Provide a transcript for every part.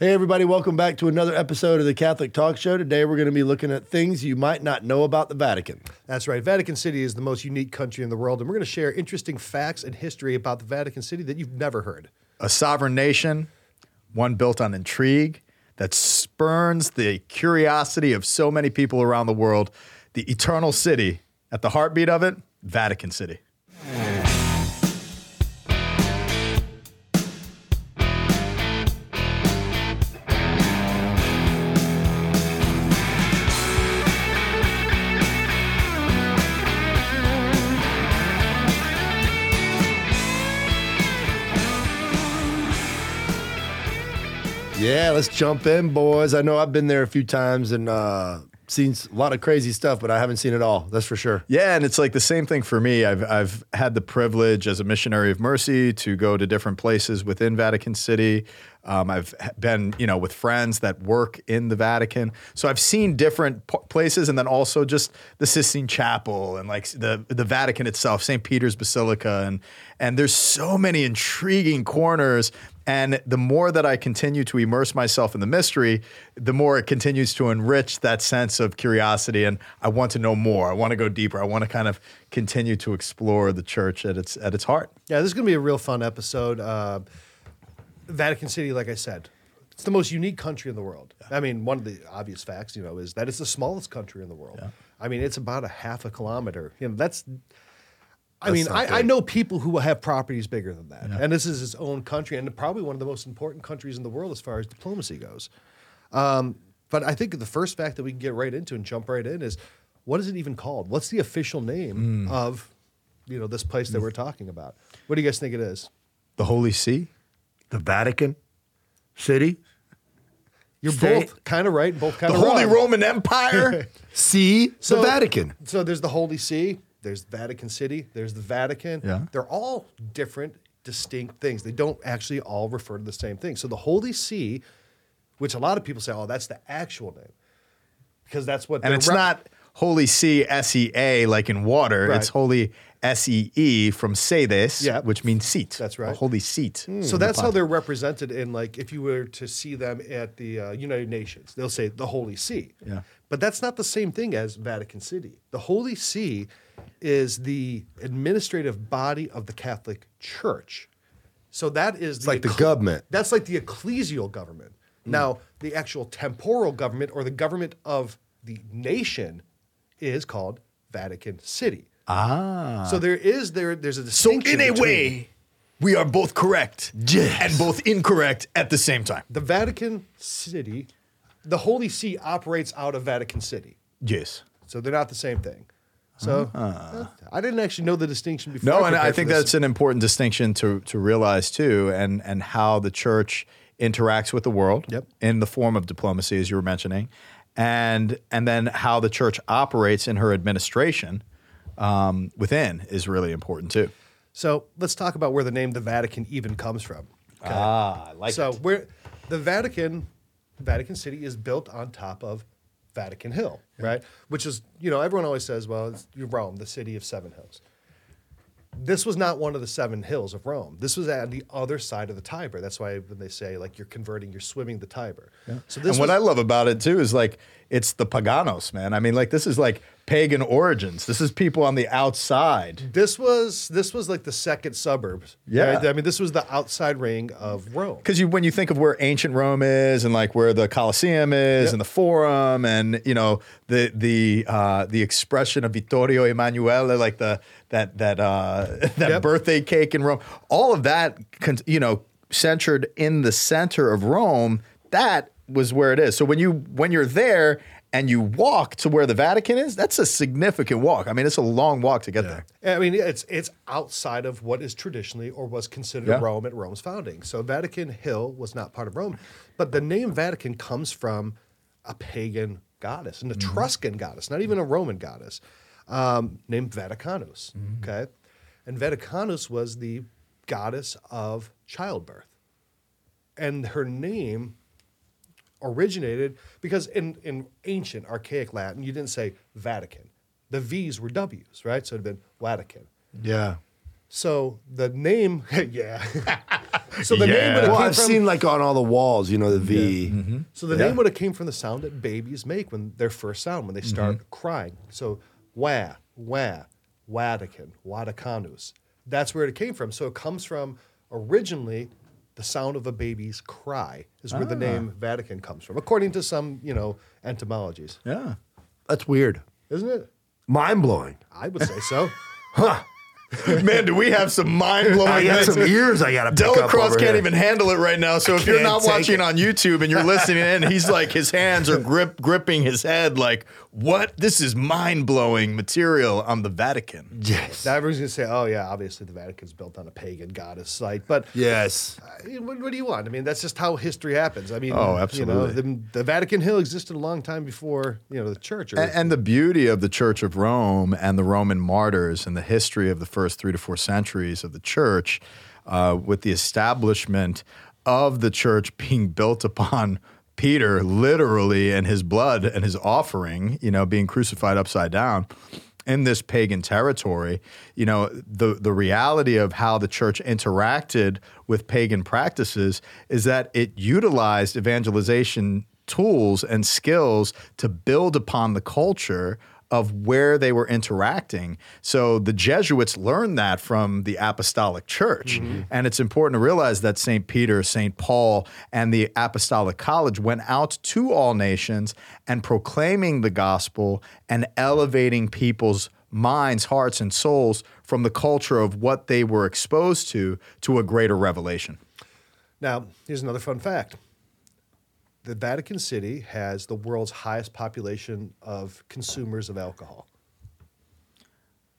Hey, everybody, welcome back to another episode of the Catholic Talk Show. Today, we're going to be looking at things you might not know about the Vatican. That's right. Vatican City is the most unique country in the world, and we're going to share interesting facts and history about the Vatican City that you've never heard. A sovereign nation, one built on intrigue that spurns the curiosity of so many people around the world. The eternal city, at the heartbeat of it, Vatican City. Yeah, let's jump in, boys. I know I've been there a few times and uh, seen a lot of crazy stuff, but I haven't seen it all. That's for sure. Yeah, and it's like the same thing for me. I've I've had the privilege as a missionary of mercy to go to different places within Vatican City. Um, I've been, you know, with friends that work in the Vatican, so I've seen different p- places, and then also just the Sistine Chapel and like the the Vatican itself, St. Peter's Basilica, and and there's so many intriguing corners. And the more that I continue to immerse myself in the mystery, the more it continues to enrich that sense of curiosity. And I want to know more. I want to go deeper. I want to kind of continue to explore the church at its at its heart. Yeah, this is going to be a real fun episode. Uh, Vatican City, like I said, it's the most unique country in the world. I mean, one of the obvious facts, you know, is that it's the smallest country in the world. I mean, it's about a half a kilometer. You know, that's. I mean, I, I know people who have properties bigger than that, and this is its own country, and probably one of the most important countries in the world as far as diplomacy goes. Um, but I think the first fact that we can get right into and jump right in is, what is it even called? What's the official name of, you know, this place that we're talking about? What do you guys think it is? The Holy See. The Vatican City? You're Say- both kind of right, both kind of The Holy wrong. Roman Empire. See So- the Vatican. So there's the Holy See, there's Vatican City, there's the Vatican. Yeah. They're all different, distinct things. They don't actually all refer to the same thing. So the Holy See, which a lot of people say, oh, that's the actual name, because that's what. and it's rep- not Holy See S E A like in water. Right. It's Holy S E E from sedes, Yeah. which means seat. That's A right. holy seat. So that's how they're represented in like if you were to see them at the uh, United Nations, they'll say the Holy See. Yeah. But that's not the same thing as Vatican City. The Holy See is the administrative body of the Catholic Church. So that is like the government. That's like the ecclesial government. Now, the actual temporal government or the government of the nation is called Vatican City. Ah. So there is there there's a So in a way, we are both correct Yes. and both incorrect at the same time. the Vatican City, the Holy See operates out of Vatican City. Yes. So they're not the same thing. So uh, I didn't actually know the distinction before. No, and I think that's an important distinction to to realize too, and and how the church interacts with the world Yep. in the form of diplomacy, as you were mentioning, and and then how the church operates in her administration um, within is really important too. So let's talk about where the name the Vatican even comes from. Okay? Ah, I like so where the Vatican, Vatican City is built on top of Vatican Hill, right? Which is, you know, everyone always says, well, it's Rome, the city of seven hills. This was not one of the seven hills of Rome. This was at the other side of the Tiber. That's why when they say like you're converting, you're swimming the Tiber. So this and what was- I love about it too is like it's the paganos, man. I mean, like this is like pagan origins. This is people on the outside. This was this was like the second suburbs. Yeah. right? I mean, this was the outside ring of Rome. Because you, when you think of where ancient Rome is, and like where the Colosseum is, Yep. and the Forum, and you know the the uh, the expression of Vittorio Emanuele, like the that that uh, that Yep. birthday cake in Rome, all of that, you know, centered in the center of Rome. That was where it is. So when you when you're there and you walk to where the Vatican is, that's a significant walk. I mean, it's a long walk to get there. I mean, it's it's outside of what is traditionally or was considered Yeah. Rome at Rome's founding. So Vatican Hill was not part of Rome, but the name Vatican comes from a pagan goddess, an Etruscan goddess, not even a Roman goddess, um, named Vaticanus. Okay, and Vaticanus was the goddess of childbirth, and her name originated because in, in ancient archaic Latin, you didn't say Vatican. The V's were W's, right? So it'd been Vatican. Yeah. So the name, yeah. So the name Yeah. would have Well, came I've from, seen like on all the walls, you know, the V. So the name would have came from the sound that babies make when their first sound when they start Mm-hmm. crying. So wah, wah, Vatican, Vaticanus. That's where it came from. So it comes from originally the sound of a baby's cry is where the Ah. name Vatican comes from, according to some you know entomologies, Yeah. That's weird. isn't it? Mind blowing. I would say so. Huh. Man, do we have some mind blowing I got some ears I got to pick up Delacroix over can't here. even handle it right now. So if you're can't not take watching it. on YouTube and you're listening in, he's like his hands are grip gripping his head like, "What? This is mind blowing material on the Vatican." Yes. now everyone's gonna say, "Oh yeah, obviously the Vatican's built on a pagan goddess site," but Yes. I mean, what, what do you want? I mean, that's just how history happens. I mean, Oh, You know, absolutely. the, the Vatican Hill existed a long time before you know the church. Or, And, and the beauty of the Church of Rome and the Roman martyrs and the history of the first three to four centuries of the church, uh, with the establishment of the church being built upon Peter, literally, and his blood and his offering, you know, being crucified upside down in this pagan territory, you know, the the reality of how the church interacted with pagan practices is that it utilized evangelization tools and skills to build upon the culture of where they were interacting. So the Jesuits learned that from the apostolic church. Mm-hmm. And it's important to realize that St. Peter, St. Paul, and the apostolic college went out to all nations and proclaiming the gospel and elevating people's minds, hearts, and souls from the culture of what they were exposed to to a greater revelation. now, here's another fun fact: the Vatican City has the world's highest population of consumers of alcohol,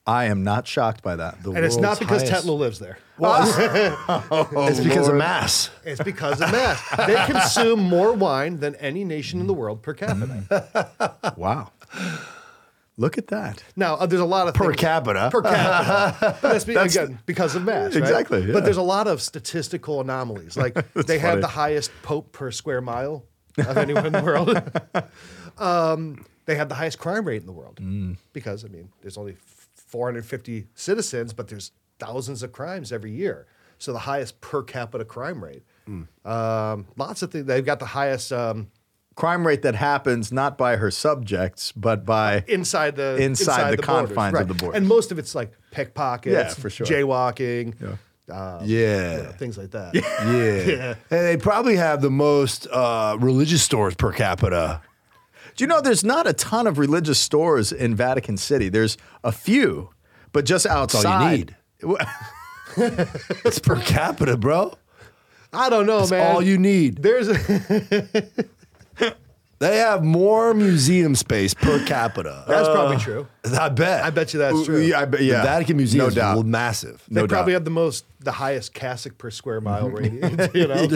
I am not shocked by that. The and it's not because highest- Tetlow lives there. it's because of mass. It's because of mass. they consume more wine than any nation in the world per capita. Wow. Look at that. Now, uh, there's a lot of Per things- capita. Per capita. But that's, be- again because of mass. right? Exactly, yeah. But there's a lot of statistical anomalies. Like they have the highest pope per square mile of anyone in the world. um, they have the highest crime rate in the world Mm. because I mean, there's only 450 citizens, but there's thousands of crimes every year. So the highest per capita crime rate. Mm. Um, lots of things. They've got the highest. Um, Crime rate that happens not by her subjects, but by inside the Inside the borders, confines of the borders. and most of it's like pickpockets, Yeah, for sure. jaywalking, Yeah. Uh, Yeah. you know, things like that. Yeah. And they probably have the most uh, religious stores per capita. Do you know there's not a ton of religious stores in Vatican City? There's a few, but just outside. all you outside. It's per capita, bro. I don't know, That's man. all you need. There's a, They have more museum space per capita. that's probably true. I bet. I bet you that's true. Yeah, I bet- yeah. The Vatican Museum No is doubt. massive. They no probably doubt. have the most, the highest cassock per square mile Mm-hmm. radius. You know,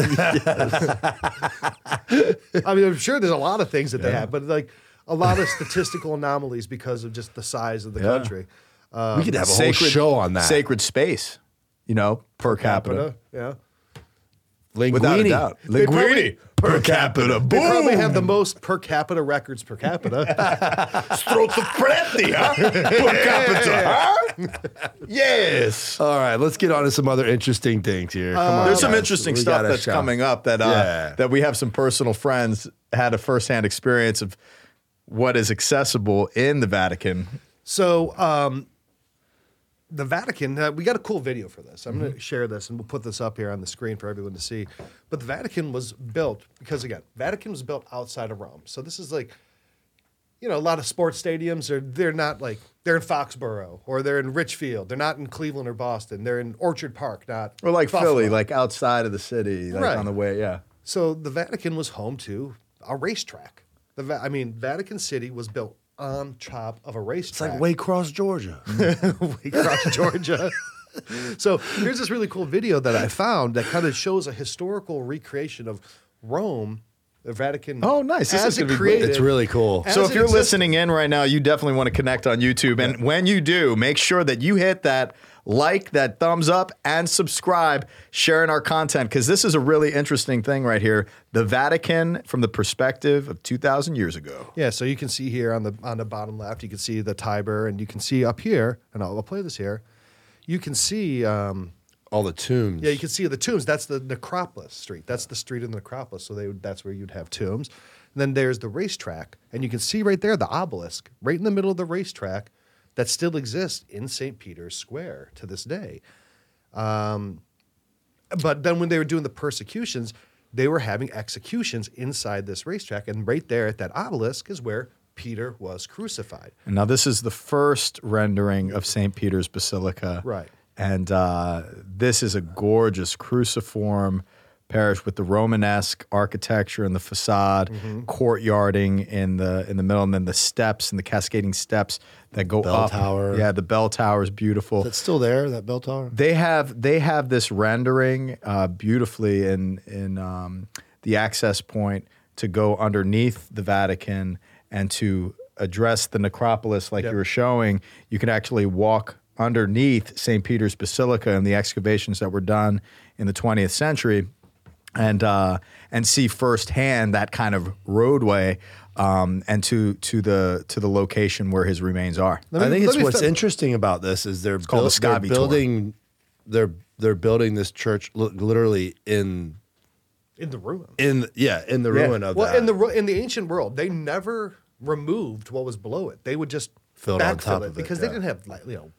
I mean, I'm sure there's a lot of things that they have, but like a lot of statistical anomalies because of just the size of the Yeah. country. we could have a whole show on that. Sacred space, you know, per, capita. yeah. Linguini. Without a doubt. They probably- Linguini per capita. They probably have the most per capita records per capita. Strozzo Preti, huh? Per capita, huh? Yes. All right, let's get on to some other interesting things here. Come on, There's some interesting We stuff that's show. coming up that uh, Yeah. that we have some personal friends had a firsthand experience of what is accessible in the Vatican. So um, the Vatican, uh, we got a cool video for this. I'm Mm-hmm. going to share this and we'll put this up here on the screen for everyone to see. But the Vatican was built because again, Vatican was built outside of Rome. So this is like, you know, a lot of sports stadiums are they're not like they're in Foxborough or they're in Richfield. They're not in Cleveland or Boston. They're in Orchard Park, not Or like Buffalo. Philly, like outside of the city, like Right. on the way. Yeah. So the Vatican was home to a racetrack. The Va- I mean, Vatican City was built on top of a race track. It's racetrack. like Waycross, Georgia. Waycross, Georgia. so here's this really cool video that I found that kind of shows a historical recreation of Rome, the Vatican. Oh, nice. This is it be created. It's really cool. So if you're existed. listening in right now, you definitely want to connect on YouTube. And when you do, make sure that you hit that like, that thumbs up, and subscribe, sharing our content, because this is a really interesting thing right here. The Vatican from the perspective of 2,000 years ago. Yeah, so you can see here on the on the bottom left, you can see the Tiber, and you can see up here, and I'll, I'll play this here. You can see um, all the tombs. Yeah, you can see the tombs. That's the necropolis street. That's the street of the necropolis. So they would, that's where you'd have tombs. And then there's the racetrack, and you can see right there the obelisk, right in the middle of the racetrack, that still exists in St. Peter's Square to this day. Um, but then when they were doing the persecutions, they were having executions inside this racetrack, and right there at that obelisk is where Peter was crucified. Now this is the first rendering of St. Peter's Basilica. Right. And uh, this is a gorgeous cruciform parish with the Romanesque architecture and the facade, Mm-hmm. courtyarding in the in the middle, and then the steps and the cascading steps that go Bell up. tower. Yeah, the bell tower is beautiful. It's still there, that bell tower? They have they have this rendering uh, beautifully in in um, the access point to go underneath the Vatican and to address the necropolis like Yep. you were showing. You can actually walk underneath St. Peter's Basilica and the excavations that were done in the 20th century, and uh, and see firsthand that kind of roadway. Um, and to to the to the location where his remains are. Me- I think it's what's fi- interesting about this is they're, called built- the they're Scavi tour. building they're they're building this church literally in In the ruin. in yeah in the Yeah. ruin of Well, that. in the in the ancient world, they never removed what was below it. They would just Fill it on backfill top it of it, because yeah. they didn't have like you know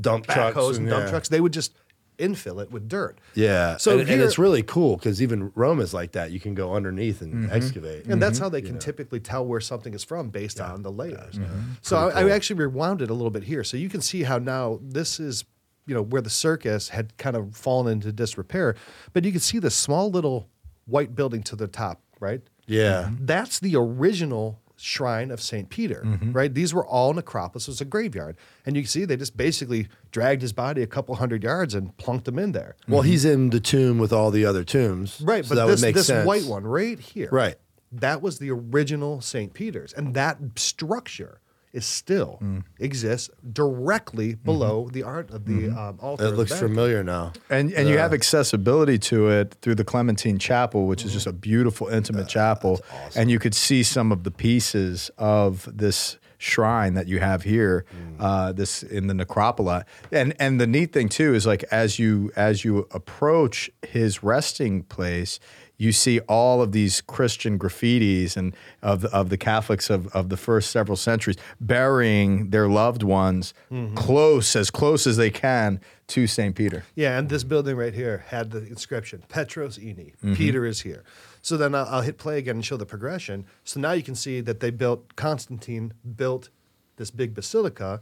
dump trucks backhoes and dump yeah. trucks. They would just infill it with dirt. Yeah. So and, and it's really cool because even Rome is like that. You can go underneath and Mm-hmm. excavate. And that's how they can typically tell where something is from based on the layers. Mm-hmm. So I, I actually rewound it a little bit here. So you can see how now this is, you know, where the circus had kind of fallen into disrepair. But you can see the small little white building to the top, right? Yeah. That's the original shrine of St. Peter, Mm-hmm. right? These were all necropolis. It was a graveyard. And you can see they just basically dragged his body a couple hundred yards and plunked him in there. Well, he's in the tomb with all the other tombs. Right, so but that this, would make this sense. white one right here, Right. That was the original St. Peter's, and that structure is still Mm. exists directly below the art of the um, altar. It looks Vatican. familiar now. And and you have accessibility to it through the Clementine Chapel, which is just a beautiful, intimate chapel. And you could see some of the pieces of this shrine that you have here, uh, this in the necropoli. And and the neat thing too is like as you as you approach his resting place, you see all of these Christian graffitis and of the, of the Catholics of, of the first several centuries burying their loved ones close as close as they can to St. Peter. Yeah, and this building right here had the inscription Petros Ini. Mm-hmm. Peter is here. So then I'll, I'll hit play again and show the progression. So now you can see that they built, Constantine built this big basilica,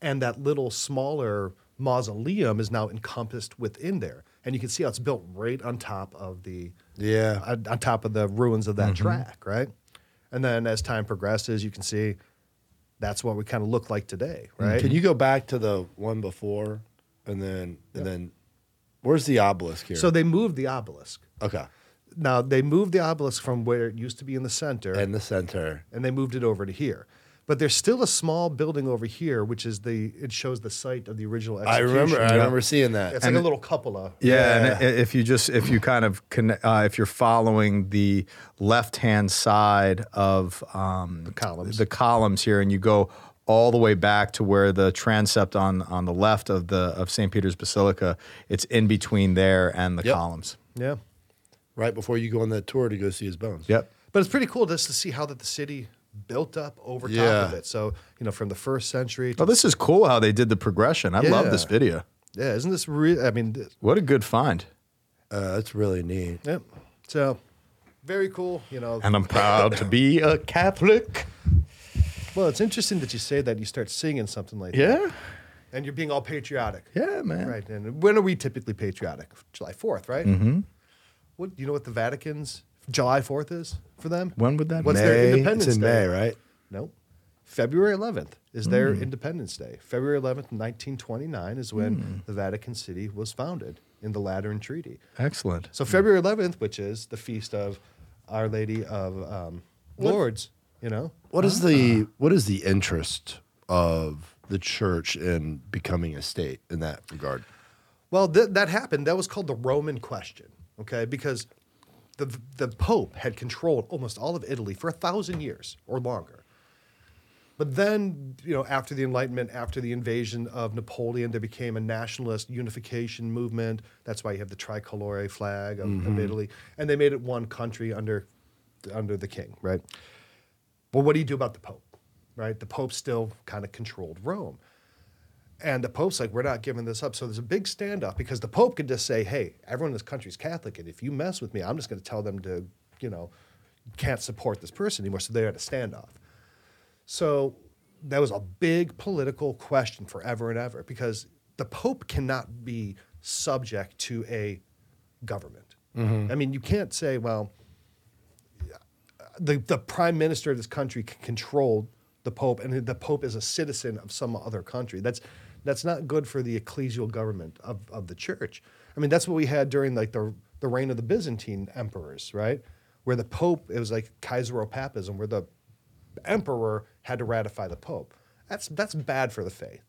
and that little smaller mausoleum is now encompassed within there. And you can see how it's built right on top of the Yeah. on, on top of the ruins of that mm-hmm. track, right? And then as time progresses, you can see that's what we kind of look like today, mm-hmm. right? Can you go back to the one before, and then and then where's the obelisk here? So they moved the obelisk. okay, Now they moved the obelisk from where it used to be in the center, in the center. and they moved it over to here. But there's still a small building over here, which is the it shows the site of the original execution. I execution. remember. I remember seeing that. It's like a little cupola. Yeah, and Yeah. i- if you just if you kind of conne- uh, if you're following the left hand side of um, the columns. the columns here, and you go all the way back to where the transept on on the left of the of St. Peter's Basilica, it's in between there and the Yep. columns. Yeah. right before you go on that tour to go see his bones. Yep. But it's pretty cool just to see how that the city built up over top Yeah. of it. So, you know, from the first century to Oh, this is cool how they did the progression. I love this video. Yeah, isn't this real? I mean, th- What a good find. Uh, that's really neat. yep. So, very cool. You know, And I'm proud to be a Catholic. well, it's interesting that you say that. You start singing something like that, Yeah. and you're being all patriotic, Yeah, man. right? And when are we typically patriotic? July Fourth, right? Mm-hmm. What you know? What the Vatican's July Fourth is for them? When would that be? What's be? their May, Independence it's in Day? May, right? No. February 11th is their hmm. Independence Day. February 11th, 1929 is when hmm. the Vatican City was founded in the Lateran Treaty. Excellent. So February 11th, which is the feast of Our Lady of um, Lourdes, you know, What is ah. the what is the interest of the church in becoming a state in that regard? Well, th- that happened. That was called the Roman question, okay? Because the the Pope had controlled almost all of Italy for a thousand years or longer. But then, you know, after the Enlightenment, after the invasion of Napoleon, there became a nationalist unification movement. That's why you have the tricolore flag of, of mm-hmm. Italy, and they made it one country under under the king, right? Well, what do you do about the Pope, right? The Pope still kind of controlled Rome. And the Pope's like, we're not giving this up. So there's a big standoff because the Pope could just say, hey, everyone in this country is Catholic. And if you mess with me, I'm just going to tell them to, you know, can't support this person anymore. So they had a standoff. So that was a big political question forever and ever because the Pope cannot be subject to a government. Mm-hmm. I mean, you can't say, well, the, the prime minister of this country can control the pope and the pope is a citizen of some other country that's that's not good for the ecclesial government of, of the church. I mean that's what we had during like the, the reign of the byzantine emperors right? Where the pope it was like caesaropapism where the emperor had to ratify the pope. That's that's bad for the faith.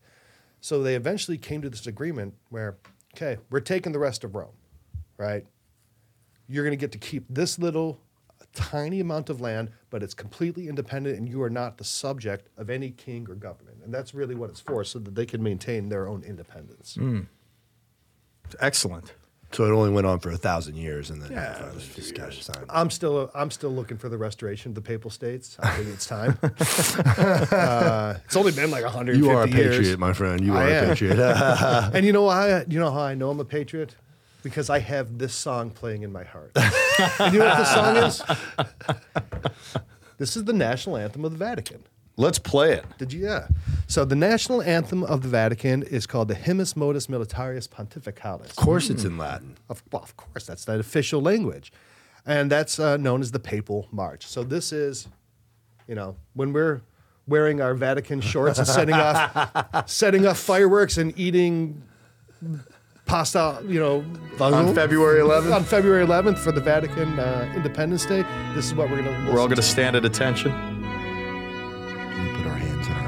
So they eventually came to this agreement where okay we're taking the rest of rome right? You're going to get to keep this little tiny amount of land, but it's completely independent and you are not the subject of any king or government. And that's really what it's for, so that they can maintain their own independence. Excellent. So it only went on for a thousand years, and then Yeah, finally it was a few just got signed. I'm still I'm still looking for the restoration of the papal states. I think it's time. uh, it's only been like 150 You are a years. patriot, my friend. You I are am. a patriot. And you know why? You know how I know I'm a patriot? Because I have this song playing in my heart. You know what this song is? This is the national anthem of the Vatican. Let's play it. Did you? Yeah. So the national anthem of the Vatican is called the Hymnus Modus Militaris Pontificalis. of course, it's in Latin. Of, well, of course, that's the official language. And that's uh, known as the Papal March. So this is, you know, when we're wearing our Vatican shorts and setting off, setting off fireworks and eating pasta, you know, On February 11th, on February 11th for the Vatican uh, Independence Day. This is what we're going to. we're all going to stand at attention. Can we put our hands in our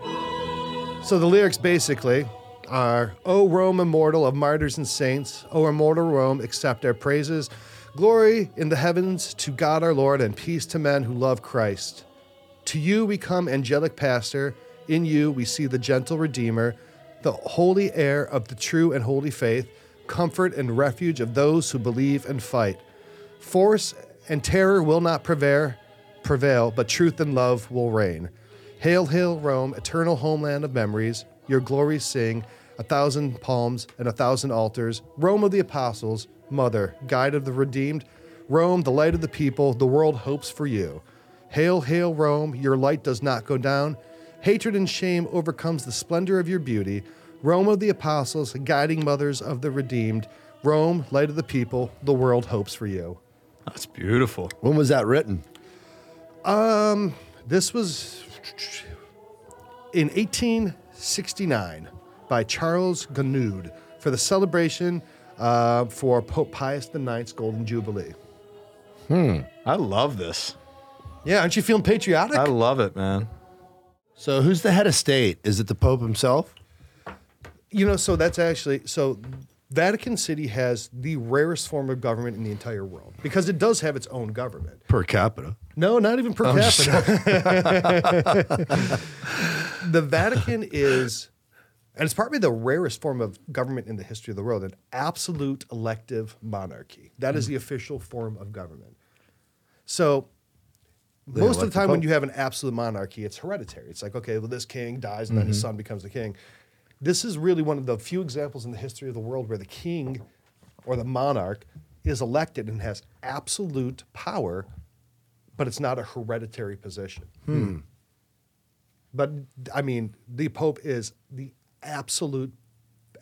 hearts? So the lyrics basically are O Rome, immortal of martyrs and saints, O immortal Rome, accept our praises. Glory in the heavens to God our Lord, and peace to men who love Christ. To you we come, angelic pastor. In you we see the gentle Redeemer, the holy heir of the true and holy faith, comfort and refuge of those who believe and fight. Force and terror will not prevail, prevail, but truth and love will reign. Hail, hail, Rome, eternal homeland of memories. Your glories sing, a thousand palms and a thousand altars. Rome of the apostles, mother, guide of the redeemed. Rome, the light of the people, the world hopes for you. Hail, hail, Rome, your light does not go down. Hatred and shame overcomes the splendor of your beauty. Rome of the apostles, guiding mothers of the redeemed. Rome, light of the people, the world hopes for you. That's beautiful. When was that written? Um, This was in 1869 by Charles Gounod for the celebration uh, for Pope Pius IX's Golden Jubilee. Hmm. I love this. Yeah, aren't you feeling patriotic? I love it, man. So who's the head of state? Is it the Pope himself? you know, so that's actually so. Vatican City has the rarest form of government in the entire world because it does have its own government. Per capita. No, not even per oh, capita. the Vatican is, and it's probably the rarest form of government in the history of the world, an absolute elective monarchy. That is hmm. the official form of government. So, most of elect the the time when you have an absolute monarchy, it's hereditary. It's like, okay, well, this king dies and then his son becomes the king. This is really one of the few examples in the history of the world where the king or the monarch is elected and has absolute power, but it's not a hereditary position. Hmm. But I mean, the Pope is the absolute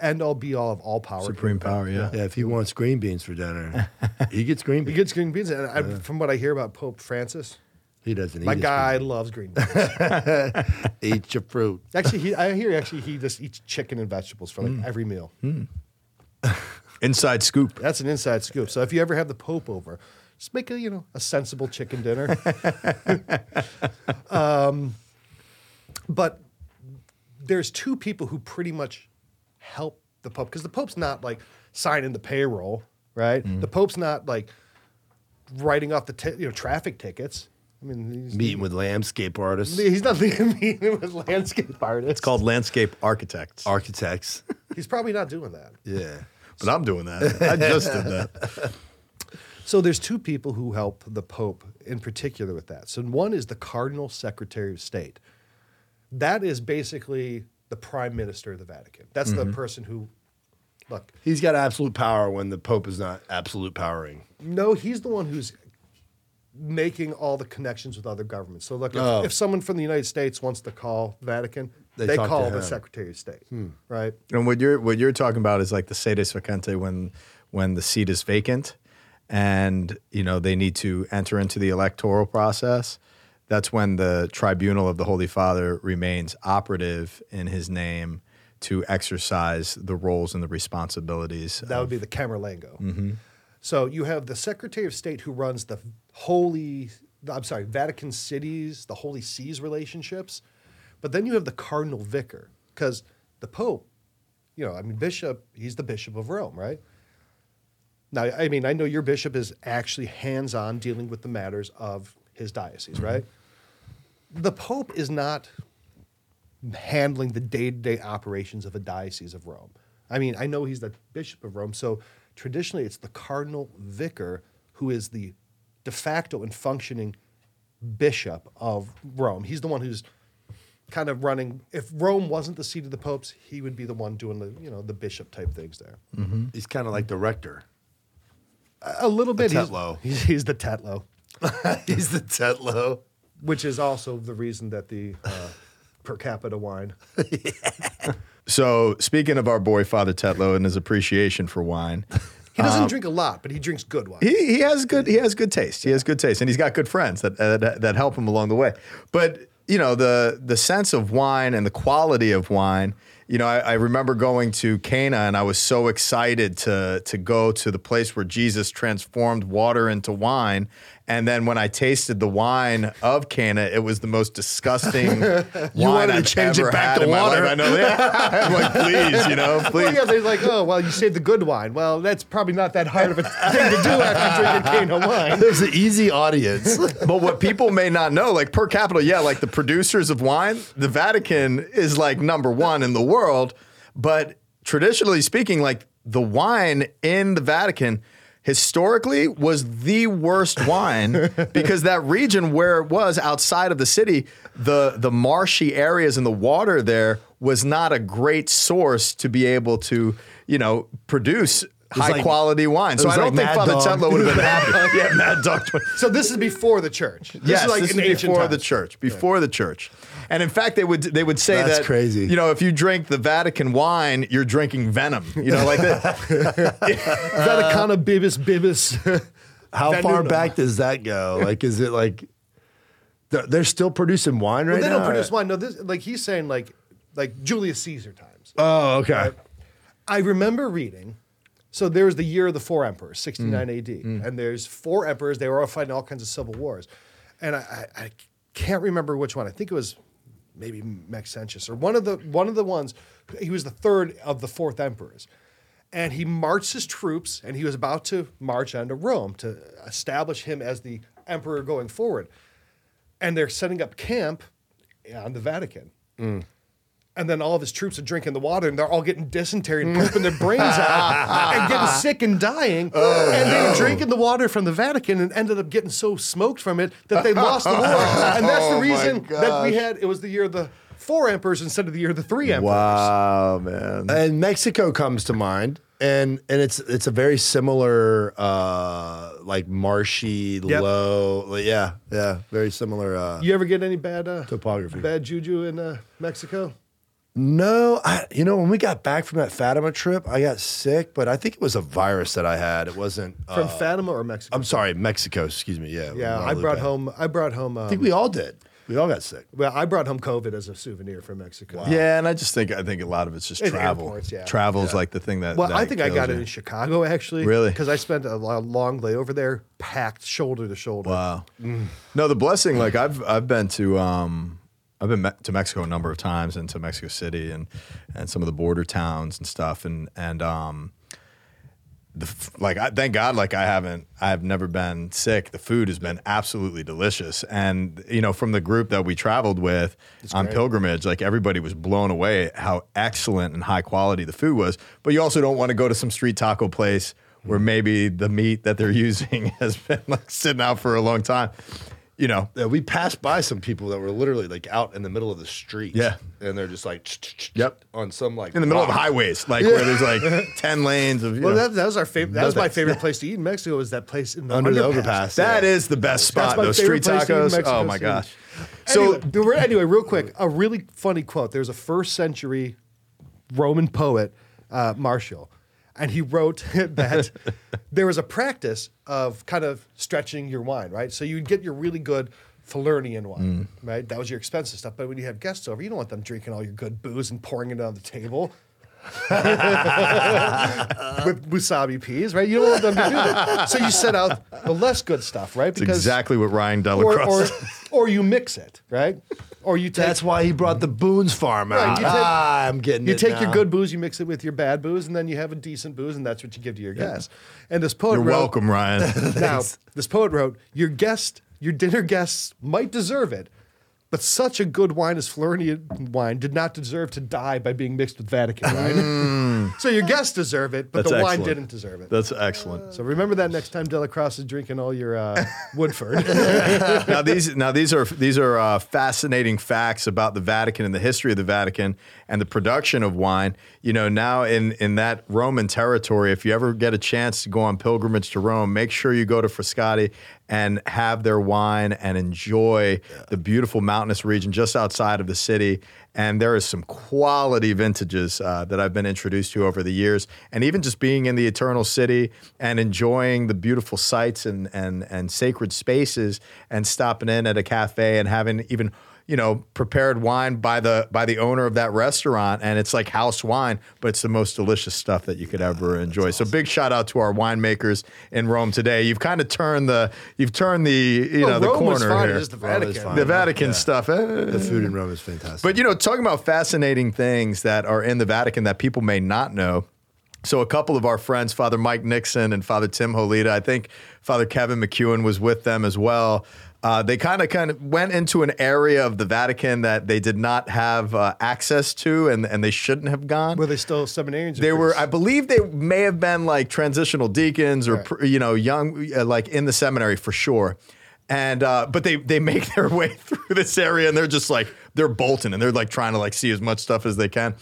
end all be all of all power. Supreme power, yeah. Yeah, if he wants green beans for dinner, he gets green beans. He gets green beans. And I, from what I hear about Pope Francis, He doesn't eat my his guy loves green beans. Eat your fruit. actually, he, I hear actually he just eats chicken and vegetables for like mm. every meal. Mm. Inside scoop. That's an inside scoop. So if you ever have the Pope over, just make a you know a sensible chicken dinner. um, but there's two people who pretty much help the Pope because the Pope's not like signing the payroll, right? Mm. The Pope's not like writing off the ti- you know traffic tickets. I mean, he's, Meeting with landscape artists, he's not meeting with landscape artists. It's called landscape architects. architects. He's probably not doing that. yeah. but I'm doing that. I just did that. So there's two people who help the Pope in particular with that. So one is the Cardinal Secretary of State. That is basically the Prime Minister of the Vatican. That's the mm-hmm. person who, look, He's got absolute power when the Pope is not absolute powering. no, he's the one who's making all the connections with other governments. So look, if, Oh. if someone from the United States wants to call Vatican, They they, call the. Secretary of State, hmm. right? And what you're what you're talking about is like the sede vacante when when the seat is vacant, and you know they need to enter into the electoral process. That's when the tribunal of the Holy Father remains operative in his name to exercise the roles and the responsibilities. That would be the Camerlengo. Mm-hmm. So you have the Secretary of State who runs the Holy, I'm sorry, Vatican cities, the Holy Sees relationships. But then you have the Cardinal Vicar, because the Pope, you know, I mean, Bishop, he's the Bishop of Rome, right? Now, I mean, I know your bishop is actually hands on dealing with the matters of his diocese, mm-hmm. right? The Pope is not handling the day to day operations of a diocese of Rome. I mean, I know he's the bishop of Rome, so traditionally it's the cardinal vicar who is the de facto and functioning bishop of Rome. He's the one who's kind of running. If Rome wasn't the seat of the popes, he would be the one doing the you know the bishop type things there. He's kind of like the rector. A little bit. He's-. He's, he's the Tetlow, He's the Tetlow. which is also the reason that the uh, per capita wine. So speaking of our boy Father Tetlow and his appreciation for wine, He doesn't um, drink a lot, but he drinks good wine. he, he has good he has good taste. He has good taste, and he's got good friends that that, that help him along the way. But you know the the sense of wine and the quality of wine. You know, I, I remember going to Cana, and I was so excited to to go to the place where Jesus transformed water into wine. And then when I tasted the wine of Cana, it was the most disgusting wine wanted to I've change it ever back had to in my water? life. I know. Yeah. I'm like, please, you know, please. Well, yeah, they're like, oh, well, you saved the good wine. Well, that's probably not that hard of a thing to do after drinking Cana wine. There's an easy audience. But what people may not know, like per capita, yeah, like the producers of wine, the Vatican is like number one in the world. But traditionally speaking, like the wine in the Vatican historically was the worst wine because that region where it was outside of the city, the the marshy areas and the water there was not a great source to be able to, you know, produce high like- quality wine. So I don't like think Father Dog. Tetlow would have been happy. yeah, Mad Dog. So this is before the church. This yes, is like this is ancient before the church. Before the church. And in fact, they would they would say That's that crazy. You know, if you drink the Vatican wine, you're drinking venom. You know, like that. Vaticana bibis bibis. How far back does that go? Like, is it like they're, they're still producing wine right But they now? don't produce or- wine. No, this like he's saying like like Julius Caesar times. Oh, okay. I remember reading. So there was the year of the four emperors, mm. 69 AD, mm. and there's four emperors. They were all fighting all kinds of civil wars, and I, I, I can't remember which one. I think it was maybe Maxentius or one of the one of the ones. He was the third of the fourth emperors, and he marched his troops, and he was about to march onto Rome to establish him as the emperor going forward, and they're setting up camp on the Vatican. Mm. And then all of his troops are drinking the water, and they're all getting dysentery and pooping their brains out and getting sick and dying. and they were drinking the water from the Vatican and ended up getting so smoked from it that they lost the war. And that's the Oh, reason that we had it was the year of the four emperors instead of the year of the three emperors. wow, man. And Mexico comes to mind, and and it's it's a very similar, uh, like marshy, Yep. low. Yeah, yeah, very similar. Uh, You ever get any bad uh, Topography. bad juju in uh, Mexico? No, I, you know, when we got back from that Fatima trip, I got sick, but I think it was a virus that I had. It wasn't From uh, Fatima or Mexico? I'm sorry, Mexico. Excuse me. Yeah, yeah, I brought back. home. I brought home. Um, I think we all did. We all got sick. well, I brought home COVID as a souvenir from Mexico. Yeah, and I just think I think a lot of it's just In travel. airports, yeah. Travel's like the thing that. Well, that I think I got you. it in Chicago actually. Really? Because I spent a lo- long layover there, packed shoulder to shoulder. Wow. No, the blessing. Like I've I've been to um I've been to Mexico a number of times and to Mexico City and and some of the border towns and stuff and and um the like I thank God like I haven't I have never been sick. The food has been absolutely delicious, and you know from the group that we traveled with on great. pilgrimage, like everybody was blown away how excellent and high quality the food was. But you also don't want to go to some street taco place where Mm. maybe the meat that they're using has been like sitting out for a long time. You know, Yeah, we passed by some people that were literally like out in the middle of the street. Yeah. and they're just like Yep. on some like in the middle of highways, like where there's like ten lanes of. You Well, know. that, that was our favorite. That was my favorite place to eat in Mexico. Was that place in the Under the overpass. That yeah. is the best spot. Those street favorite place to eat in tacos. Oh my gosh. So So anyway, anyway, real quick, a really funny quote. There's a first century Roman poet, uh, Martial, and he wrote that there was a practice of kind of stretching your wine, right? So you'd get your really good Falernian wine, mm. right? That was your expensive stuff. But when you have guests over, you don't want them drinking all your good booze and pouring it on the table. with wasabi peas, right? You don't want them to do that. So you set out the less good stuff, right? Because it's exactly what Ryan Delacroix or, or, or you mix it, right? Or you take That's why he brought the Boone's Farm out. you take- ah, I'm getting it. you it take your good booze, you mix it with your bad booze, and then you have a decent booze, and that's what you give to your guests. And this poet You're wrote, welcome, Ryan. Now, this poet wrote, "Your guest, your dinner guests might deserve it." But such a good wine as Falernian wine did not deserve to die by being mixed with Vatican wine. so your guests deserve it, but Mm. That's the wine didn't deserve it. That's excellent. so remember that next time Delacrosse is drinking all your uh, Woodford. now these now these are these are uh, fascinating facts about the Vatican and the history of the Vatican and the production of wine. You know, now in in that Roman territory, if you ever get a chance to go on pilgrimage to Rome, make sure you go to Frascati and have their wine and enjoy the beautiful mountainous region just outside of the city. And there is some quality vintages uh, that I've been introduced to over the years, and even just being in the Eternal City and enjoying the beautiful sights and and and sacred spaces, and stopping in at a cafe and having even you know prepared wine by the by the owner of that restaurant, and it's like house wine, but it's the most delicious stuff that you could ever enjoy. So big shout out to our winemakers in Rome today. You've kind of turned the you've turned the you Well, know Rome the was corner fine, here. just the Vatican. fine. the Vatican Yeah. stuff. eh? The food in Rome is fantastic. But you know, talking about fascinating things that are in the Vatican that people may not know. So a couple of our friends, Father Mike Nixon and Father Tim Holita, I think Father Kevin McEwen was with them as well. Uh, they kind of kind of went into an area of the Vatican that they did not have uh, access to, and and they shouldn't have gone. Were they still seminarians? They were, priests? I believe, they may have been like transitional deacons or Right. you know young, uh, like in the seminary for sure. And uh, but they they make their way through this area and they're just like they're bolting and they're like trying to like see as much stuff as they can,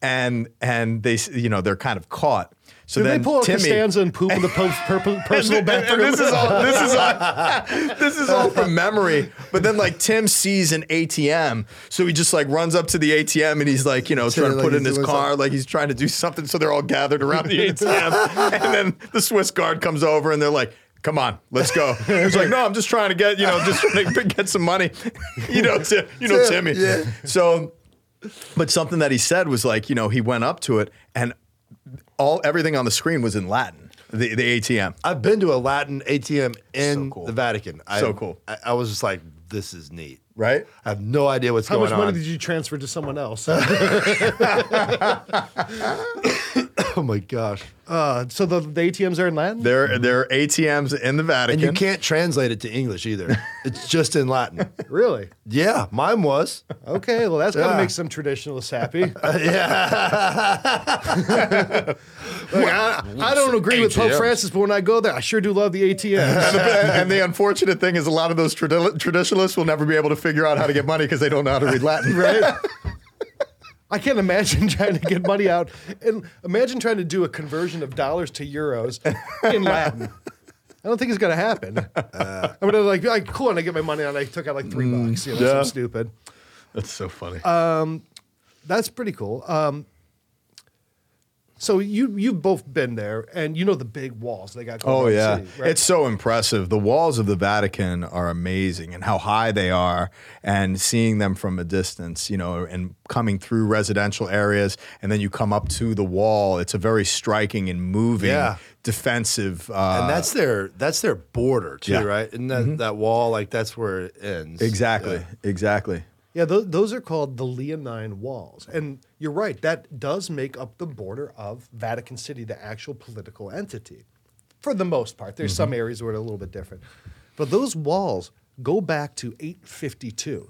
and and they you know they're kind of caught. So Did then they pull out Timmy, Costanza and poop in the post, purple, personal and bathroom? this is all this is all this is all from memory. But then like Tim sees an ATM, so he just like runs up to the ATM and he's like, you know, trying to put in his car, like he's trying to do something. So they're all gathered around the ATM, and then the Swiss guard comes over and they're like. Come on, let's go. He's like, no, I'm just trying to get, you know, just trying to get some money. You know, Tim, you know, Tim, Timmy. yeah. So, but something that he said was like, you know, he went up to it and all everything on the screen was in Latin. The the ATM. I've been to a Latin ATM in So cool. the Vatican. I, So cool. I, I was just like, this is neat. Right? I have no idea what's How going on. How much money did you transfer to someone else? oh my gosh! Uh, so the, the ATMs are in Latin? There, there are ATMs in the Vatican. And you can't translate it to English either. it's just in Latin. Really? Yeah, mine was. Okay, well, that's got to Yeah. make some traditionalists happy. yeah. Like, I, I don't agree with Pope Francis, but when I go there, I sure do love the ATMs. and, the, and the unfortunate thing is, a lot of those tradi- traditionalists will never be able to figure out how to get money because they don't know how to read Latin. right? I can't imagine trying to get money out. And imagine trying to do a conversion of dollars to euros in Latin. I don't think it's going to happen. Uh. I mean, like, like, cool, and I get my money out, and I took out like three bucks. You know, Mm, yeah. something stupid. That's so funny. That's pretty cool. Um, so you you've both been there, and you know the big walls they got. Going Oh around the yeah, city, right? it's so impressive. The walls of the Vatican are amazing, and how high they are, and seeing them from a distance, you know, and coming through residential areas, and then you come up to the wall. It's a very striking and moving, Yeah. defensive. Uh, and that's their that's their border too, Yeah. right? And that, that wall, like that's where it ends. exactly, Yeah. exactly. Yeah, those, those are called the Leonine Walls. And you're right, that does make up the border of Vatican City, the actual political entity, for the most part. There's some mm-hmm. areas where they're a little bit different. But those walls go back to 852.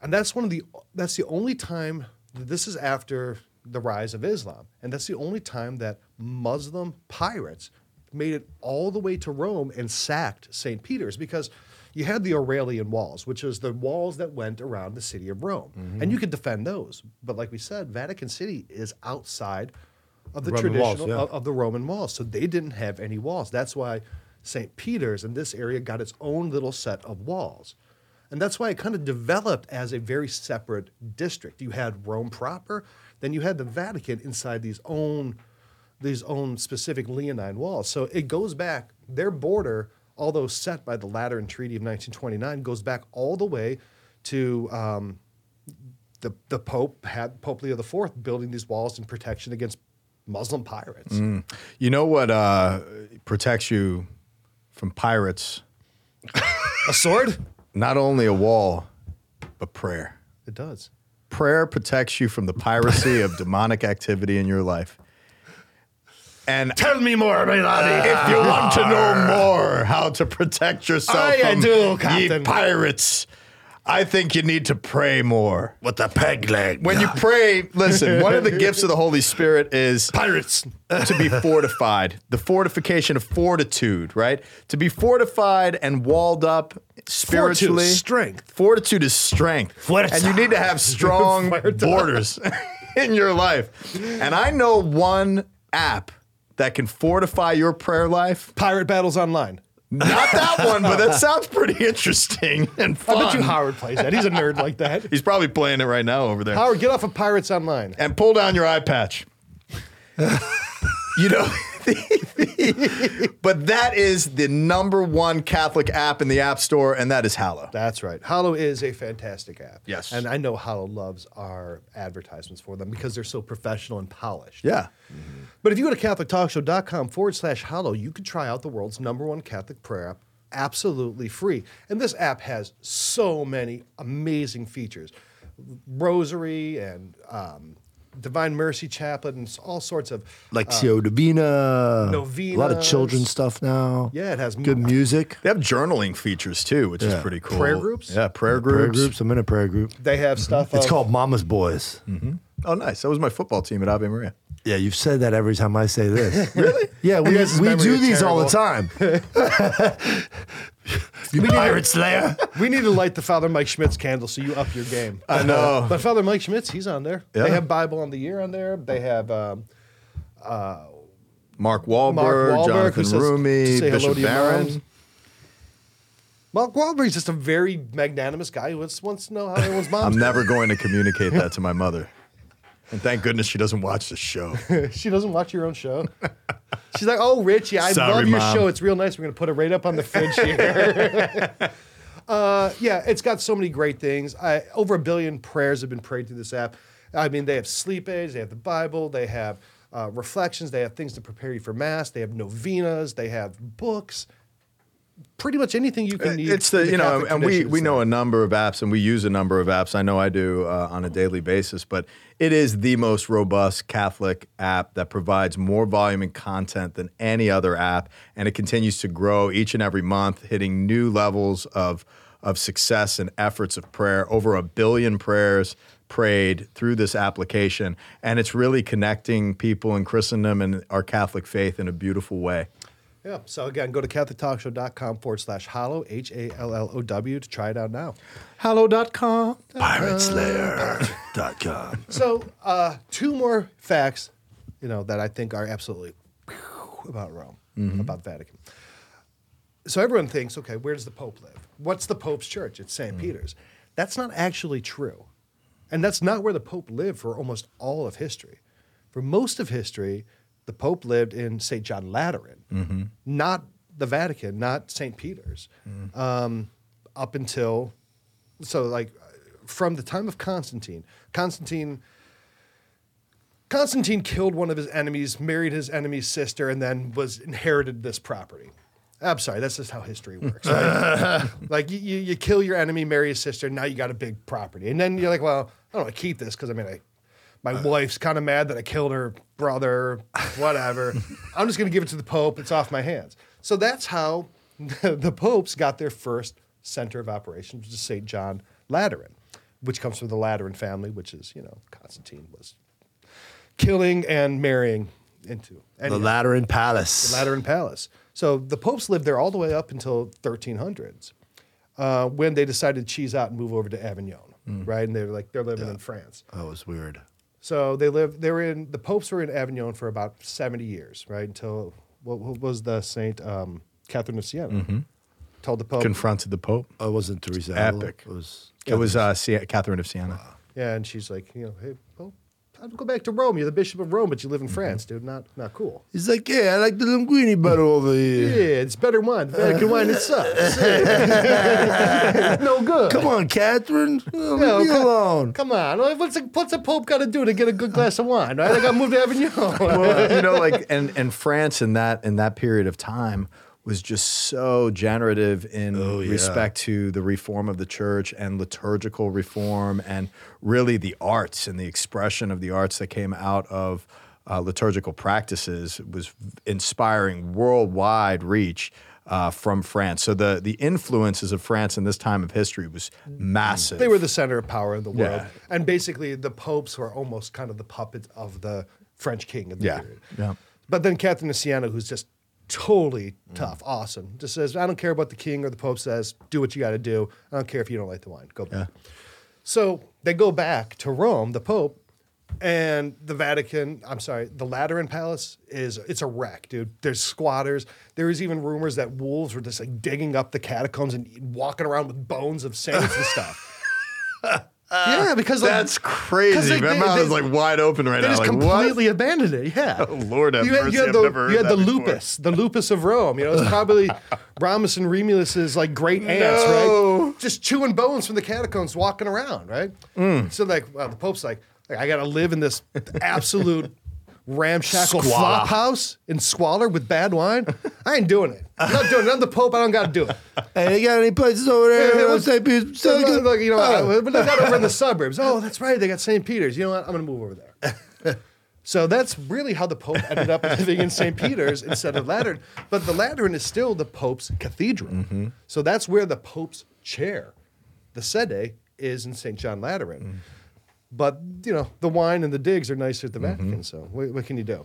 And that's one of the that's the only time this is after the rise of Islam. And that's the only time that Muslim pirates made it all the way to Rome and sacked St. Peter's because you had the Aurelian walls, which is the walls that went around the city of Rome. Mm-hmm. And you could defend those. But like we said, Vatican City is outside of the Roman walls, traditional yeah. of, of the Roman walls. So they didn't have any walls. That's why St. Peter's in this area got its own little set of walls. And that's why it kind of developed as a very separate district. You had Rome proper, then you had the Vatican inside these own these own specific Leonine walls. So it goes back, their border, although set by the Lateran Treaty of 1929, goes back all the way to um, the, the Pope had Pope Leo IV building these walls in protection against Muslim pirates. You know what uh, protects you from pirates? A sword? Not only a wall, but prayer. It does. Prayer protects you from the piracy of demonic activity in your life. And Tell me more, my laddie. if you want to know more how to protect yourself Aye, I from do, ye Captain. pirates, I think you need to pray more. With the peg leg. When you pray, listen, one of the gifts of the Holy Spirit is Pirates. to be fortified, the fortification of fortitude, right? To be fortified and walled up spiritually. strength. Fortitude is strength. Fuerza. And you need to have strong borders in your life. And I know one app that can fortify your prayer life. Pirate Battles Online. Not that one, but that sounds pretty interesting and I bet you Howard plays that. He's a nerd like that. He's probably playing it right now over there. Howard, get off of Pirates Online. and pull down your eye patch. you know, but that is the number one Catholic app in the App Store, and that is Hallow. That's right. Hallow is a fantastic app. Yes. And I know Hallow loves our advertisements for them because they're so professional and polished. Yeah. But if you go to CatholicTalkShow.com forward slash Hallow, you can try out the world's number one Catholic prayer app absolutely free. And this app has so many amazing features Rosary and um, Divine Mercy Chaplet and all sorts of. Lectio uh, Divina. A lot of Novenas. children's stuff now. Yeah, it has good music. They have journaling features too, which is pretty cool. Prayer groups? Yeah, prayer Prayer groups. groups. I'm in a prayer group. They have mm-hmm. stuff. It's of- called Mama's Boys. Mm-hmm. Oh, nice. That was my football team at Ave Maria. Yeah, you've said that every time I say this. really? Yeah, we, we do is these all the time. you pirate slayer. We need to light the Father Mike Schmitz candle so you up your game. I know. But Father Mike Schmitz, he's on there. Yeah. They have Bible on the Year on there. They have um, Mark Wahlberg, Mark Wahlberg, Jonathan says Roumie, Bishop Barron. Mark Wahlberg's just a very magnanimous guy who wants, wants to know how everyone's mom. I'm never going to communicate that to my mother. And thank goodness she doesn't watch the show. she doesn't watch your own show. She's like, "Oh, Richie, I Sorry, love your Mom. show. It's real nice. We're gonna put it right up on the fridge here." uh, yeah, it's got so many great things. I, over a billion prayers have been prayed through this app. I mean, they have sleep aids, they have the Bible, they have uh, reflections, they have things to prepare you for mass, they have novenas, they have books. Pretty much anything you can need. it's the in you know Catholic and we we know a number of apps and we use a number of apps. I know i do uh, on a daily basis but it is the most robust catholic app that provides more volume and content than any other app and it continues to grow each and every month hitting new levels of of success and efforts of prayer. Over a billion prayers prayed through this application and it's really connecting people in christendom and our catholic faith in a beautiful way Yeah. So again, go to CatholicTalkShow.com forward slash Hallow, H A L L O W, to try it out now. hallow.com Pirateslayer.com. So, uh, two more facts, you know, that I think are absolutely about Rome, about Vatican. So everyone thinks, okay, where does the Pope live? What's the Pope's church? It's St. Peter's. That's not actually true. And that's not where the Pope lived for almost all of history. For most of history, the Pope lived in St. John Lateran, not the Vatican, not St. Peter's, um, up until, so like from the time of Constantine. Constantine. Constantine killed one of his enemies, married his enemy's sister, and then was inherited this property. I'm sorry, that's just how history works. Right? like you, you, you kill your enemy, marry his sister, now you got a big property, and then you're like, well, I don't want to keep this because I mean, I, my wife's kind of mad that I killed her brother, whatever. I'm just going to give it to the Pope. It's off my hands. So that's how the popes got their first center of operations, which is St. John Lateran, which comes from the Lateran family, which is, you know, Constantine was killing and marrying into. The Lateran Palace. the Lateran Palace. So the popes lived there all the way up until 1300s, uh, when they decided to cheese out and move over to Avignon, right? And they're like they're living in France. That was weird. So they lived. They were in the popes were in Avignon for about 70 years, right? Until what, what was the Saint um, Catherine of Siena told the pope, Confronted the Pope. Oh, it wasn't Teresa. Epic. It was. It was uh, Catherine of Siena. yeah, and she's like, you know, hey, Pope, time to go back to Rome. You're the bishop of Rome, but you live in France, mm-hmm. dude. Not not cool. He's like, yeah, I like the linguine butter over here. Yeah, it's better wine. Vatican wine, it sucks. no good. Come on, Catherine. Oh, No, leave me co- alone. Come on, what's a, what's a pope got to do to get a good glass of wine? Right? I got to move to Avignon. well, you know, like and and France in that in that period of time was just so generative in Oh, yeah. respect to the reform of the church and liturgical reform and really the arts and the expression of the arts that came out of uh, liturgical practices was inspiring worldwide reach uh, from France. So the the influences of France in this time of history was massive. they were the center of power in the world, Yeah. and basically the popes were almost kind of the puppet of the French king in the Yeah, period. yeah. But then Catherine of Siena, who's just totally Mm. tough, awesome, just says, "I don't care what the king or the pope says. Do what you got to do. I don't care if you don't like the wine. Go back." So they go back to Rome, the Pope, and the Vatican. I'm sorry, the Lateran Palace is it's a wreck, dude. There's squatters. There is even rumors that wolves were just like digging up the catacombs and walking around with bones of saints and stuff. yeah, because like, That's 'cause crazy. they- My they- mouth they- is like wide open right they now. just Like what? completely abandoned it. Yeah. Oh, Lord have you had, mercy, You had I've the, never heard you had that the lupus, the lupus of Rome. You know, it's probably Ramus and Remulus's like great aunts, No. right? Just chewing bones from the catacombs, walking around, right? Mm. So like, well, the Pope's like, like, I got to live in this absolute ramshackle Squalor. flop house in squalor with bad wine. I ain't doing it. I'm not doing it. I'm the Pope. I don't got to do it. Hey, you got any places over Hey, there? what's- St. Peter's? So, look, look, you know, Oh. I- but they got over in the suburbs. Oh, that's right. They got St. Peter's. You know what? I'm going to move over there. so that's really how the Pope ended up living in St. Peter's instead of Lateran. But the Lateran is still the Pope's cathedral. Mm-hmm. So that's where the Pope's chair, the sede, is in St. John Lateran. Mm. But, you know, the wine and the digs are nicer at the Vatican. So what, what can you do?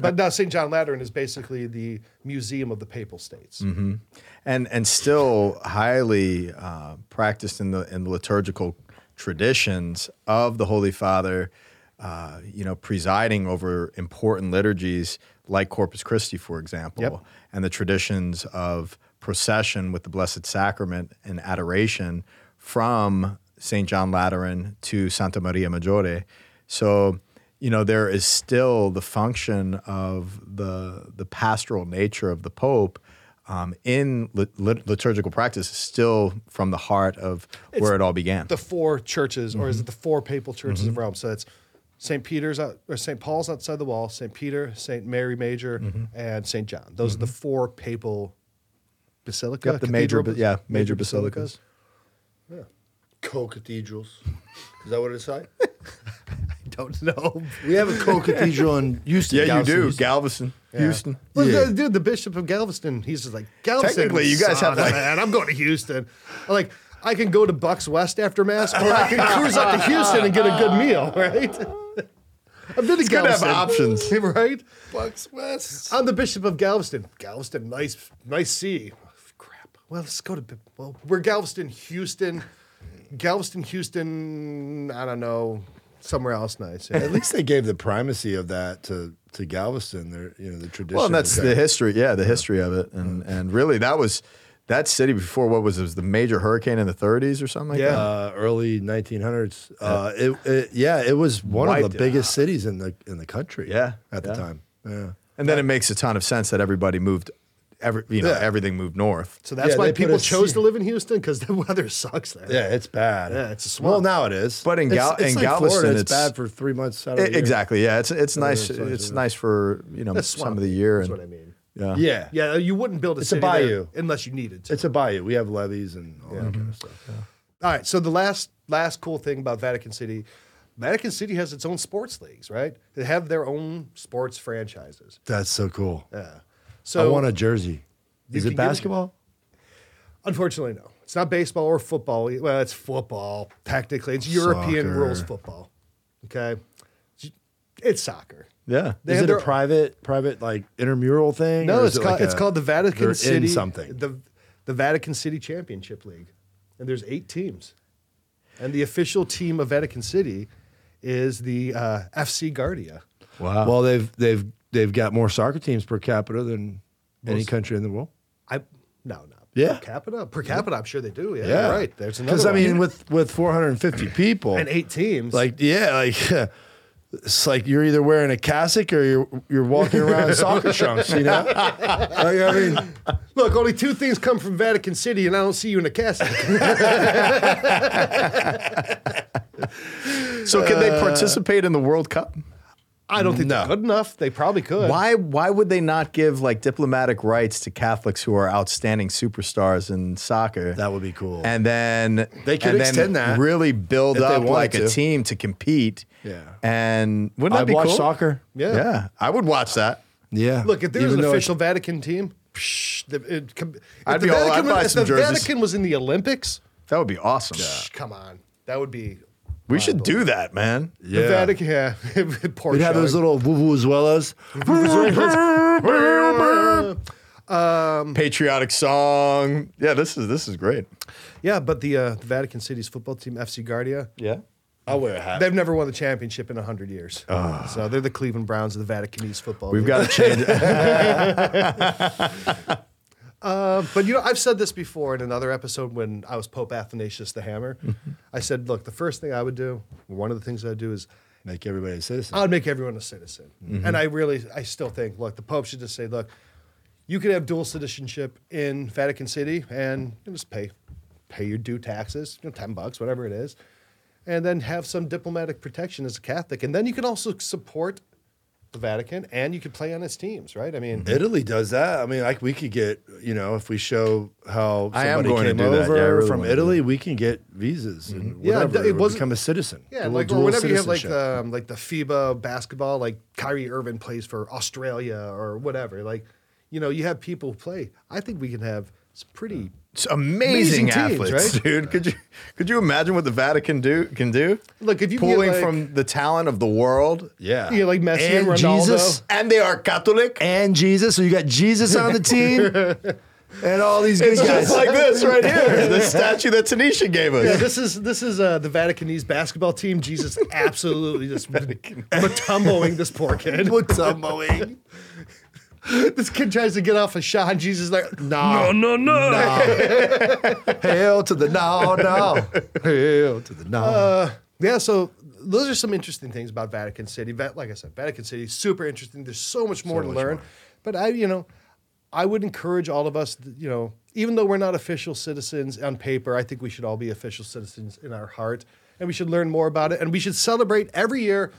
But now St. John Lateran is basically the museum of the Papal States. and and still highly uh, practiced in the in the liturgical traditions of the Holy Father. Uh, you know, presiding over important liturgies like Corpus Christi, for example, Yep. and the traditions of procession with the Blessed Sacrament and adoration from St. John Lateran to Santa Maria Maggiore. So, you know, there is still the function of the the pastoral nature of the Pope um, in lit- lit- liturgical practice, is still from the heart of where it all began. the four churches, or is it mm-hmm. the four papal churches of mm-hmm. Rome? So it's St. Peter's out, or St. Paul's outside the wall, St. Peter, St. Mary Major, mm-hmm. and St. John. Those are the four papal basilica. Yep, the major, yeah, major basilicas. Co-cathedrals. Is that what it's like? I don't know. We have a co-cathedral in Houston. Yeah, you do. Houston. Galveston, Houston. Well, Yeah. the, dude, the Bishop of Galveston, he's just like Galveston. Technically, you guys have, son of like- man, I'm going to Houston. I'm like I can go to Bucks West after mass, or I can cruise up to Houston and get a good meal. Right? I've been to good to have Galveston. options. right? Bucks West. I'm the Bishop of Galveston. Galveston, nice, nice sea. Oh, crap. Well, let's go to. Well, we're Galveston, Houston, Galveston, Houston. I don't know, somewhere else nice. Yeah. At least they gave the primacy of that to to Galveston. Their you know the tradition. Well, and that's the history. Yeah, the history of it, and and really that was that city before what was it was the major hurricane in the 30s or something like Yeah. that. uh, early 1900s. Uh, it, it, yeah, it was one of the it biggest cities in the in the country. Yeah, at the time. Yeah. And then it makes a ton of sense that everybody moved, every you know Yeah. everything moved north. So that's Yeah, why people chose to live in Houston because the weather sucks there. Yeah, it's bad. Yeah, it's a swamp. Well, now it is. But in It's- Gal- it's in like Galveston, Florida, it's- bad for three months out of I- the year. exactly. Yeah, it's it's nice. it's nice, It's nice for you know some of the year. That's and- what I mean. Yeah. Yeah. Yeah, you wouldn't build a It's a city there bayou. unless you needed to. It's a bayou. We have levees and all that kind of stuff. All right. So the last last cool thing about Vatican City, Vatican City has its own sports leagues, right? They have their own sports franchises. That's so cool. Yeah. So I want a jersey. Is it basketball? unfortunately, no. It's not baseball or football. Well, it's football. Technically, it's European Soccer. rules football. Okay. It's soccer. Yeah. They is it a private, private like intramural thing? No, it's it called like it's a- called the Vatican City something. The the Vatican City Championship League, and there's eight teams, and the official team of Vatican City is the uh, FC Guardia. Wow. Well, they've they've they've got more soccer teams per capita than any country in the world. I no no Yeah. per capita per capita. I'm sure they do. Yeah, Yeah, right. There's another. Because I mean, with with 450 people, and eight teams. like yeah, like it's like you're either wearing a cassock or you're you're walking around in soccer trunks. You know, like I mean, look, only two things come from Vatican City, and I don't see you in a cassock. so can they participate in the World Cup? I don't think No. they're good enough. They probably could. Why why would they not give like diplomatic rights to Catholics who are outstanding superstars in soccer? that would be cool. and then They could and extend then that really build up wanted like a team to compete. Yeah. And wouldn't that I'd be watch cool? soccer. Yeah. Yeah. I would watch that. Yeah, Look, if there was an official Vatican team, psh, the, it, com- if I'd the be all- Vatican I'd buy was, some if the. Vatican was in the Olympics, That would be awesome. psh, come on, that would be. We should do that, man. it's- The yeah, Vatican, yeah. Poor we'd have those showing. little vuvuzelas. Patriotic song. Yeah, this is this is great. Yeah, but the, uh, the Vatican City's football team, FC Guardia, Yeah. I'll wear a hat. they've never won the championship in 100 years. So they're the Cleveland Browns of the Vaticanese football. Ah. We've League. got to change it. Uh, but you know, I've said this before in another episode when I was Pope Athanasius the Hammer. I said, look, the first thing I would do, one of the things I'd do is Make everybody a citizen. I would make everyone a citizen. And I really, I still think, look, the Pope should just say, look, you could have dual citizenship in Vatican City and you just pay, pay your due taxes, you know, ten bucks, whatever it is, and then have some diplomatic protection as a Catholic, and then you can also support the Vatican and you could play on its teams, right? I mean, Italy does that. I mean, like we could get, you know, if we show how somebody came do that. Yeah, over really from wanna Italy, we can get visas and Yeah, it or wasn't- become a citizen. Yeah, Dual- like or whenever you have like the um, like the FIBA basketball, like Kyrie Irving plays for Australia or whatever. Like, you know, you have people who play. I think we can have some pretty. It's amazing, Amazing teams, athletes, right? dude. Could you could you imagine what the Vatican do can do? Look, if you pulling like- from the talent of the world, yeah, You like Messi and and Ronaldo. Jesus and they are Catholic. and Jesus. So you got Jesus on the team and all these good It's guys. just like this right here, the statue that Tanisha gave us. Yeah, this is this is uh, the Vaticanese basketball team. Jesus absolutely just Mutomboing this poor kid. Mutomboing. this kid tries to get off a shot. and Jesus is like, No, no, no. Hail to the no, no. Hail to the no. Uh, yeah, so those are some interesting things about Vatican City. Like I said, Vatican City is super interesting. There's so much more to much learn. more. But I, you know, I would encourage all of us, you know, even though we're not official citizens on paper, I think we should all be official citizens in our heart, and we should learn more about it, and we should celebrate every year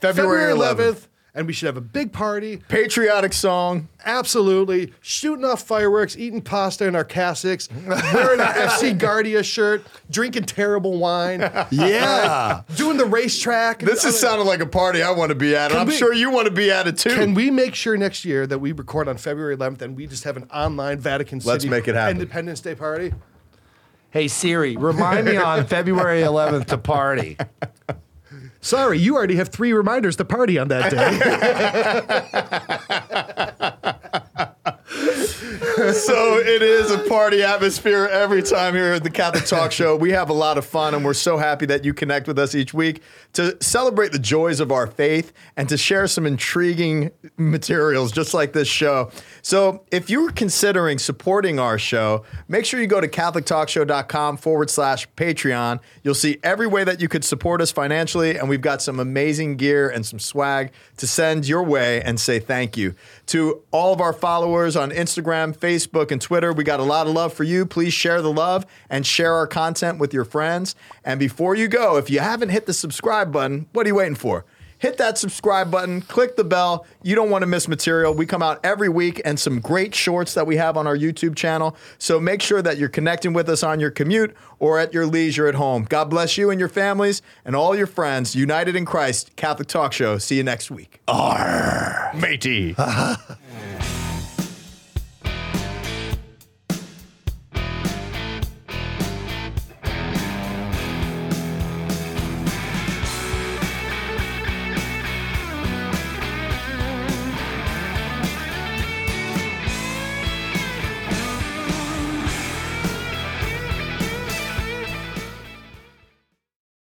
February 11th. And we should have a big party. Patriotic song. Absolutely. Shooting off fireworks, eating pasta in our cassocks, wearing an FC Guardia shirt, drinking terrible wine, yeah. Uh, doing the racetrack. This is sounding like a party I want to be at, and I'm we- sure you want to be at it too. Can we make sure next year that we record on February 11th and we just have an online Vatican City Let's make it happen. Independence Day party? Hey Siri, remind me on February 11th to party. Sorry, you already have three reminders to party on that day. so it is a party atmosphere every time here at the Catholic Talk Show. We have a lot of fun, and we're so happy that you connect with us each week to celebrate the joys of our faith and to share some intriguing materials just like this show. So if you're considering supporting our show, make sure you go to CatholicTalkShow.com forward slash Patreon. You'll see every way that you could support us financially, and we've got some amazing gear and some swag to send your way and say thank you. To all of our followers on Instagram, Facebook, and Twitter, we got a lot of love for you. Please share the love and share our content with your friends. And before you go, if you haven't hit the subscribe button, what are you waiting for? hit that subscribe button, click the bell. You don't want to miss material. We come out every week and some great shorts that we have on our YouTube channel. So make sure that you're connecting with us on your commute or at your leisure at home. God bless you and your families and all your friends. United in Christ, Catholic Talk Show. See you next week. Arr. Matey.